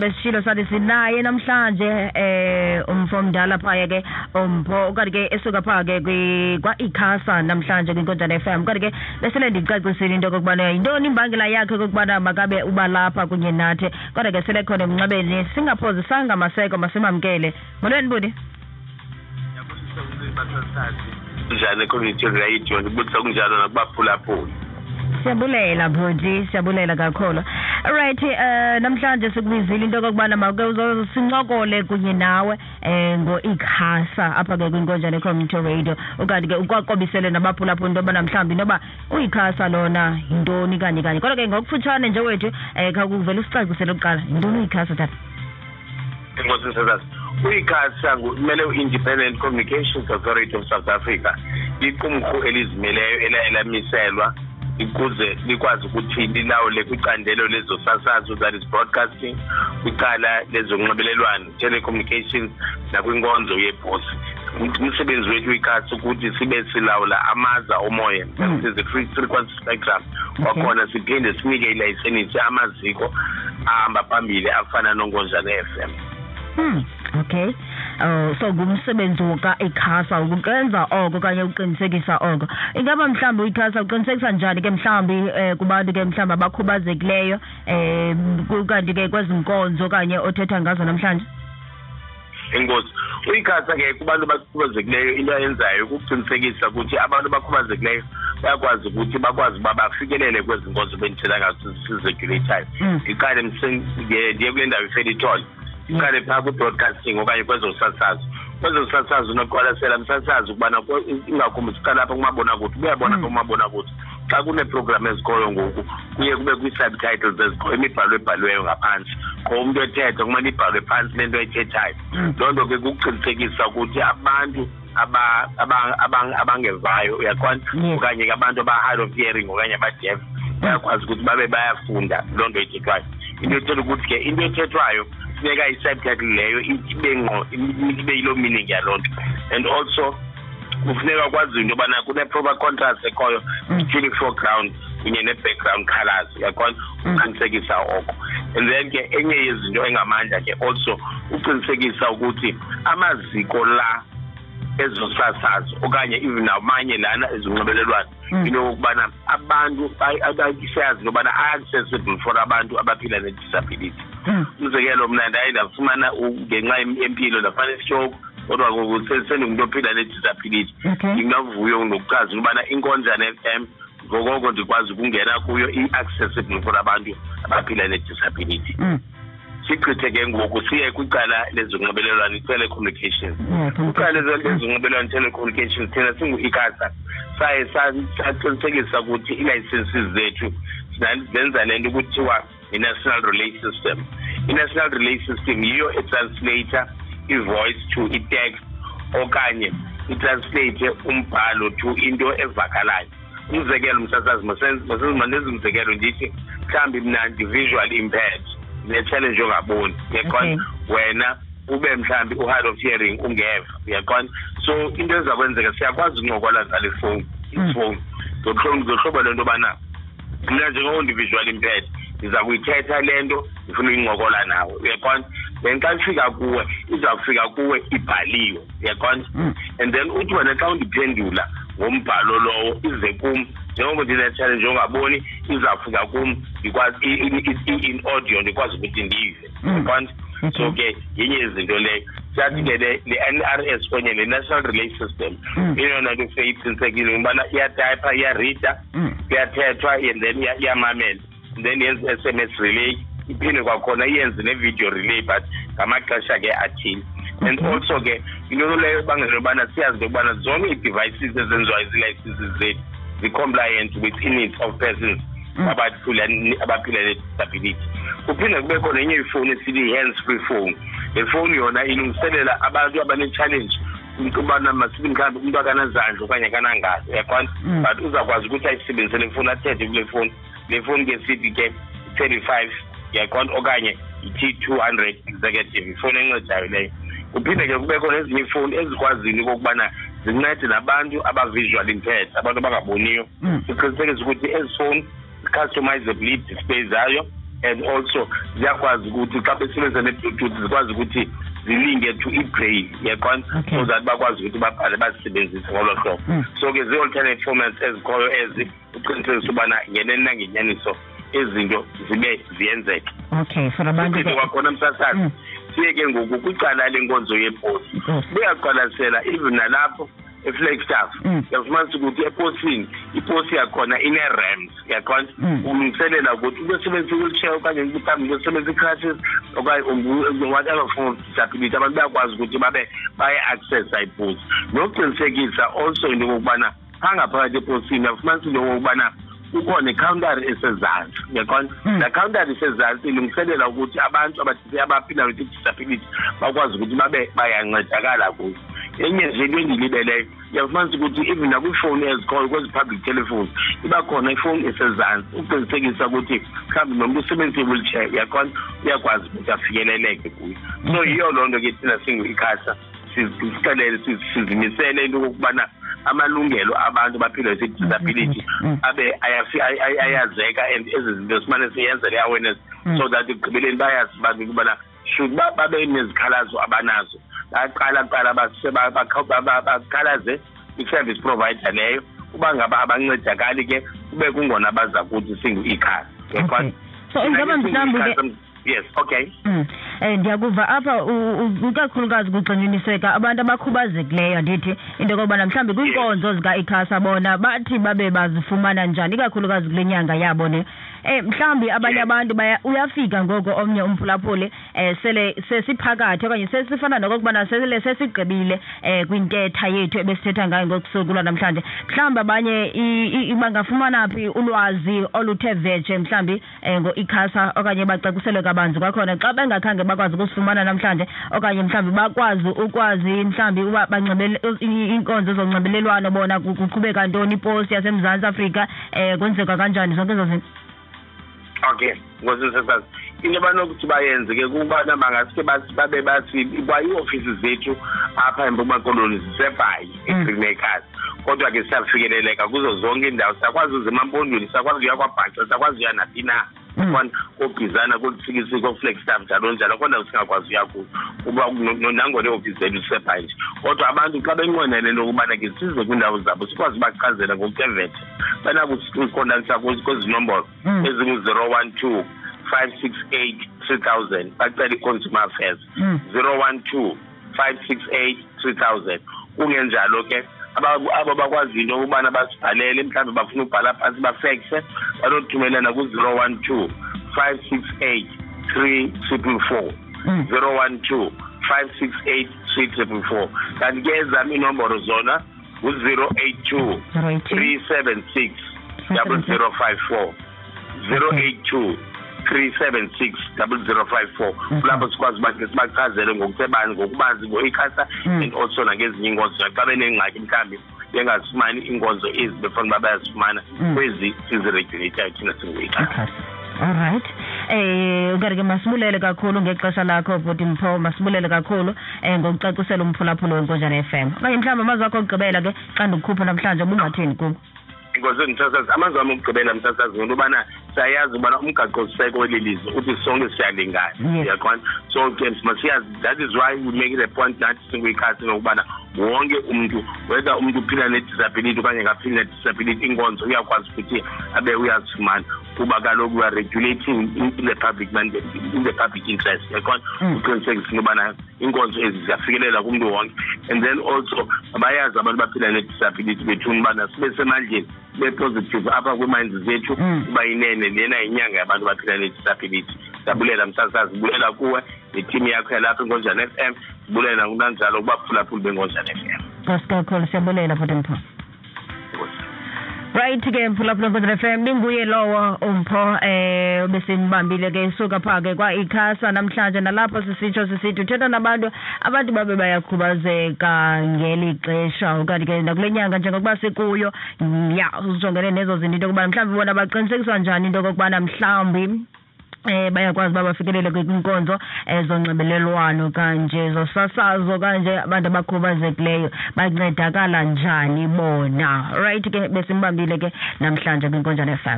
besishilo sathi sinaye namhlanje eh umfomdala phaya ke umpho kanti ke esuka phaya ke kwa ikhasa namhlanje kwinkonjana FM kanti ke besele ndicacisile into kokubana yintoni imbangela yakhe kokubana makabe uba lapha kunye nathi? Kodwa ke sele khona emnxebeni singaphozisanga maseko masimamkele. Molweni budi njani community radio? Ndibulisa kunjalo nakubaphulaphuli. Siyabulela bhuti siyabulela kakhulu. Right eh namhlanje sikubizile into kokubana make uzosincokole kunye nawe eh ngo ikhasa apha ke kwinkonjane community radio. Ukanti ke ukwaqobisele nabaphulaphula into yobana mhlawumbi noba uyikhasa lona yintoni kanye kanye. Kodwa ke ngokufutshane nje wethu um khakuvele usicacisele kuqala yintoni uyikhasa tata? Enkosi msasazi uyikhasa kumele u-independent communications authority of south africa iqumrhu elizimeleyo elamiselwa ukuze likwazi ukuthi lilawule kwicandelo lezosasazo that is broadcasting kwicala lezonxibelelwano telecommunications nakwinkonzo yeposi umsebenzi wethu ikasi ukuthi sibe silawula amaza omoya the frequency spectrum. Kwakhona siphinde sinike ilayisenisi amaziko ahamba phambili afana nonkonjane f m. Hmm. Okay. Uh, so ngumsebenzi ka-ikhasa ukwenza oko kanye uqinisekisa oko. Ingaba mhlawumbi uyikhasa uqinisekisa njani ke mhlawumbi um kubantu ke mhlawumbi abakhubazekileyo um kanti ke kwezi nkonzo okanye othetha ngazo namhlanje? Enkosi uyikhasa ke kubantu abakhubazekileyo into ayenzayo kukuqinisekisa ukuthi abantu abakhubazekileyo bayakwazi ukuthi bakwazi uba bafikelele kwezi nkonzo bendithetha ngazo siziregulatayo ndiqale ndiye kule ndawo ifelitol iqale phaa kwi-broadcasting okanye kwezosasazo. Kwezosasazo unoqwalasela msasazi ukubana ingakumbi siqala apha kumabonakude kuyabona pha kumabonakude. Xa kuneeprogram ezikhoyo ngoku kuye kube kwii-subtitles ezikhoyo imibhalo ebhaliweyo ngaphantsi qho umntu ethetha kumele ibhalwe phantsi le nto ayithethayo loo nto ke kukuqinisekisa ukuthi abantu abangevayo uyaqonda okanye ke abantu aba-hard of hearing okanye abadef bayakwazi ukuthi babe bayafunda loo nto ethethwayo into ethetha ukuthi ke into ethethwayo funeka i-subtitle leyo ibe ngqo ibe yiloo meaning yaloo nto and also kufuneka kwaziwe into yobana kune-proper contrast ekhoyo between i-foreground kunye ne-background colors uyaqona uqinisekisa oko. And then ke enye yezinto engamandla ke also uqinisekisa ukuthi amaziko la ezosasazo okanye even namanye lana ezonxibelelwano into yokubana abantu siyazi into yobana a-accessible for abantu abaphila ne-disability. Umzekelo mna ndaye ndafumana ngenxa yempilo ndafana istroke kodwa ngoku sendingumntu ophila ne-disability ndingavuyo nokuchaza ukubana inkonjane f m ngokoko ndikwazi ukungena kuyo i-accessible for abantu abaphila ne-disability. Sigqithe ke ngoku siye kwicala lezonxibelelwano i-telecommunications. Kwicala lezonxibelelwano telecommunications thina singu-icasa. Saye saqinisekisa ukuthi ii-licenses zethu zenza le nto kuthiwa i-national relay system. I-national relay system yiyo etranslator i-voice to i-text okanye itranslate umbhalo to into evakalayo. Umzekelo msasazi mandenze umzekelo ndithi mhlawumbi mna ndi-visual impaired ne-challenge yongaboni uyaqonda wena ube mhlawumbi u-hard of hearing ungeva uyaqonda so into ezakwenzeka siyakwazi ukuncokola ngale fowuni ifowuni ngohlobo lento yobana mna njengo-ndi-visual impaired ndiza kuyithetha le nto ndifuna uyincokola nawe uyaqonda then xa ifika kuwe izawufika kuwe ibhaliwe uyaqonda and then uthi wena xa undiphendula ngombhalo lowo ize kum njengoba ndine-challenge yongaboni izawufika kum ndikwazi in audio ndikwazi ukuthi ndiyive uyaqonda so ke yenye izinto leyo siyathi ke le-n r s kunye ne-national relay system iyona nto kufike iqinisekile ngobana iyatayipha iyarida kuyathethwa and then iyamamela. and then yenze i-s m s relay iphinde kwakhona iyenze ne-video relay but ngamaxesha ke athile. And also ke into leyo ebangela yobana siyazi into yokubana zonke ii-devices ezenziwayo zii-licenses zethu zi-compliant with needs of persons abaphila ne-disability. Kuphinde kube khona enye ifowuni esithi i-hands free phone. Le fowuni yona ilungiselela abantu abane-challenge ubana masithi mhlawumbi umntu akanazandla okanye akanangalo uyaqonda but uzawukwazi ukuthi ayisebenzise le fowuni athethe kule fowuni le fowuni ke sithi ke thirty five uyaqonda okanye yi-t two hundred executive. Ifowuni encedayo leyo kuphinde ke kube khona ezinye iifowuni ezikwazini okokubana zincede nabantu aba-visual impaired abantu abangaboniyo. Siqinisekisa ukuthi ezi fowuni customizable display zayo and also ziyakwazi ukuthi xa besebenzisa ne-bluetooth zikwazi ukuthi zilinge to i-brain yaqona Okay. so that bakwazi ukuthi babhale bazisebenzise ngolo hlobo Mm. so ke zii-alternate formats ezikhoyo ezi uqinisekisa ubana ngeneni nangenyaniso izinto zibe ziyenzeka okay for abantu ugqibe ke kwakhona msasazi Mm. siye ke ngoku kwicala lenkonzo yeposi Yes. buyaqwalasela even nalapho eflagstaff Mm. uyafumanisa ukuthi eposini iposi yakhona ine-rams yaqona Mm. ulungiselela ukuthi ube sebenzisa i-wheelchair okanye mhlawumbi ube sebenzisa i-crutches okanye whatever form of disability abantu bayakwazi ukuthi babe baye-accessa iposi nokuqinisekisa also into yokokubana phaa ngaphakathi eposini uyafumanisa into yokokubana kukho nekhawuntari esezantsi uyaqonda Mm. laa khawuntari isezantsi ilungiselela ukuthi abantu abaphila with i-disability bakwazi ukuthi babe bayancedakala kuyo enye nje into endiyilibeleyo uyafumanisa ukuthi even nakwiifowuni ezikhoyo kwezi public telephones iba khona ifowuni esezantsi uqinisekisa ukuthi mhlawumbi nomntu usebenzisa i-wheelchair uyaqonda uyakwazi ukuthi afikeleleke kuyo so Okay. yiyo loo nto ke thina singu-ikhasa sixelele sizimisele into okokubana amalungelo abantu baphila with-disability Mm. abe ayafi- ay- ay- ayazeka and ezi zinto simane siyenze le-awareness Mm. so that ekugqibeleni bayazi abantu ukubana should ba- babe nezikhalazo abanazo baqala kuqala base- ba- bakha- ba- ba- bakhalaze i-service provider leyo uba ngaba abancedakali ke kube kungona baza kuthi singu-ikhasa Okay. so ingaba mhlawumbi ke yes okay Mm. Eh ndiyakuva apha u- u- ikakhulukazi kugxininisekwa abantu abakhubazekileyo ndithi into yokubana mhlawumbi kwiinkonzo zika-ikhasa bona bathi babe bazifumana njani ikakhulukazi kule nyanga yabo ne eh mhlawumbi abanye Yes. abantu baya uyafika ngoko omnye umphulaphuli eh sele sesiphakathi okanye sesifana nokokubana sele sesigqibile eh kwintetha yethu ebesithetha ngayo ngokusuku namhlanje mhlawumbi abanye i- i- bangafumana phi ulwazi oluthe vetshe mhlawumbi eh ngo-ikhasa okanye bacaciselwe kabanzi kwakhona xa bengakhange bakwazi ukusifumana namhlanje okanye mhlawumbi bakwazi ukwazi mhlawumbi uba banxibele i- iinkonzo zonxibelelwano bona ku- kuqhubeka ntoni iposti yasemzantsi afrika eh kwenzeka kanjani? Zonke ezo zinto. Okay ngosisesazi into abanokuthi bayenze ke kubana bangaske basi- babe bathi kwa ii-ofisi zethu apha empuma koloni zisebhayi Mm. egreenacres kodwa ke siyafikeleleka kuzo zonke iindawo. Siyakwazi uza emampondweni siyakwazi uya kwabhaxa siyakwazi uya naphi na. Mm. kwan koobhizana kosikisi kooflagstaff njalo njalo kodwa singakwazi uya kuzo kuba no- no- nangona iofisi zethu zisebhayi nje kodwa abantu xa benqwenele lokubana ke size kwiindawo zabo sikwazi ubachazela ngokutevete banako usikontakta kwezi nombolo Mm. ezingu-zero one two five six eight three thousand bacela i-consumer affairs Mm. zero one two five six eight three thousand kungenjalo ke aba- abo bakwaziyo into yokubana basibhalele mhlawumbi bafuna ubhala phantsi bafekse banothumelana ku-zero one two five six eight three triple four. Mm. zero one two five six eight three triple four. Kanti ke ezam iinomboro zona ngu-zero eight two zero eight two. three seven six. double zero five four. zero eight two three seven six double zero five four. Mhm. kulapho sikwazi uba ke sibachazele ngokusebanzi ngokubanzi ngo-ikhasa Mm. and also nangezinye iinkonzo xa benengxaki mhlawumbi bengazifumani iinkonzo ezi befuna uba bayazifumana Mm. kwezi siziregulatayo thina singu-ikhasa ikhasi alright eh ukari ke masibulele kakhulu ngexesha lakho bhuti mpho masibulele kakhulu eh ngokucacisela umphulaphula wenkonjana FM okanye mhlawumbi amazwi akho okugqibela ke xa ndikukhupha namhlanje ubungathini kubo? Inkosi msasazi amazwi ami okugqibela msasazi ngento yobana siyayazi ubana umgaqo-siseko weli lizwe uthi sonke siyalingana. Yes. uyaqona so ke masiyazi that is why we make it a point nathi singuyikhasi ngokubana wonke umntu whether umntu uphila ne-disability okanye ngaphili ne-disability inkonzo uyakwazi ukuthi abe uyazifumana kuba kaloku we are regulating in in the public mandate in the public interest. Uyaqona Mm. uqinisekisa into yobana iinkonzo ezi ziyafikelela kumntu wonke. And then also bayazi abantu baphila ne-disability bethuna ubana sibe semandleni sibe positive apha kwiiminds zethu Mm. uba inene lena yinyanga yabantu baphila ne-disability. Siyabulela msasazi sibulela kuwe netimu yakho yalapha inkonjana f m sibulela nakunanjalo kubaphulaphuli benkonjana f m. Nkosi kakhulu siyabulela bhuti mpho right ke mphulaphula nkonzana FM ninguye lowo umpho eh besimbambile ke suka pha ke kwa ikhasa. Namhlanje nalapho sisitsho sisithi uthetha nabantu abantu babe bayakhubazeka ngeli xesha. Okanye ke nakule nyanga njengokuba sikuyo mm, ya usijongene nezo zinto into yokubana mhlawumbi bona baqinisekiswa njani into yokokubana mhlawumbi eh bayakwazi uba bafikelele kwinkonzo eh, zonxibelelwano kanje zosasazo kanje abantu abakhubazekileyo bancedakala njani bona? Right ke besimbambile ke namhlanje kwinkonjana FM